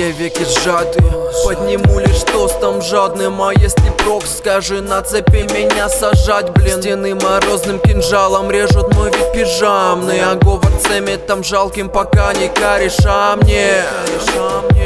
веки сжаты Подниму лишь тостом жадным А если прок, скажи на цепи меня сажать, блин. Стены морозным кинжалом режут мой вид пижамный А говор там жалким пока не кореша мне.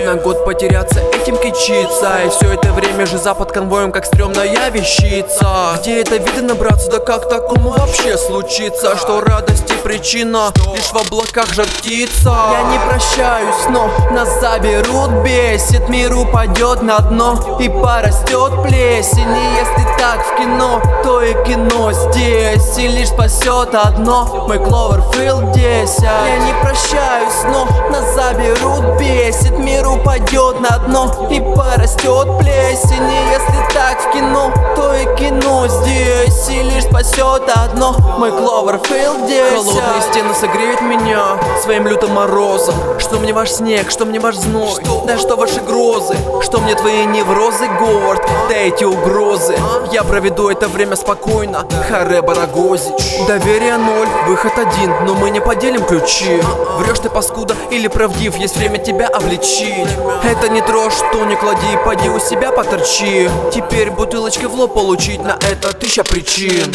На год потеряться этим кичиться И все это время же запад конвоем как стрёмная вещица. Где это видно набраться, да как такому вообще случится? Что радости причина лишь в облаках жар птица. Я не прощаюсь, но нас заберут Бесит, мир упадет на дно И порастет плесень. И если так в кино, то и кино здесь. И лишь спасет одно, мой Кловерфилд 10 Я не прощаюсь, но нас заберут Бесит, мир упадет на дно И порастет плесень. И если так в кино, то и кино здесь. И лишь спасет одно, мой Кловерфилд 10 Холодные стены согреют меня своим лютым морозом. Что мне ваш снег, что мне ваш зной? Что? Да что ваши грозы, что мне твои неврозы, Говард? Да эти угрозы, я проведу это время спокойно. Харе Барагозич Доверие ноль, выход один, но мы не поделим ключи. Врешь ты паскуда или правдив, есть время тебя обличить. Это не трожь, что не клади, поди у себя поторчи. Теперь бутылочкой в лоб получить, на это тысяча причин.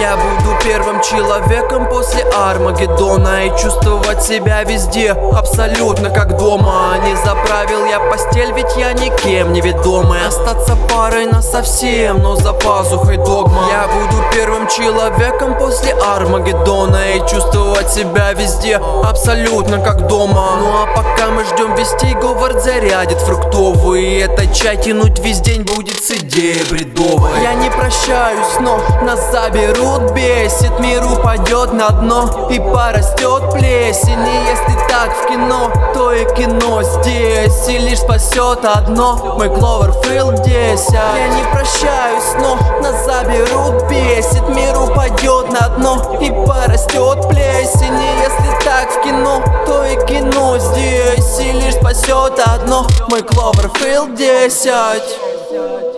Я буду первым человеком после Армагеддона И чувствовать себя везде абсолютно как дома. Не заправил я постель, ведь я никем не ведомый Остаться парой на совсем, но за пазухой догма. Я буду первым человеком после Армагеддона И чувствовать себя везде абсолютно как дома. Ну а пока мы ждем вестей, Говард зарядит фруктовый И этот чай тянуть весь день будет с идеей бредовой Я не прощаюсь, но нас заберут, бесит. Мир упадет на дно и порастет плесень. И если так в кино, то и кино здесь. И лишь спасет одно, мой Кловерфилд 10 Я не прощаюсь, но нас заберут, бесит. Мир упадет на дно и порастет плесень. И если так в кино, то и кино здесь. И лишь спасет одно, мой Кловерфилд 10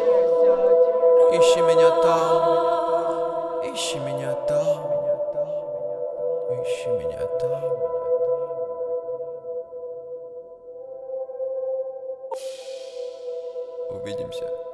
Ищи меня там, ищи меня там, ищи меня там. Увидимся.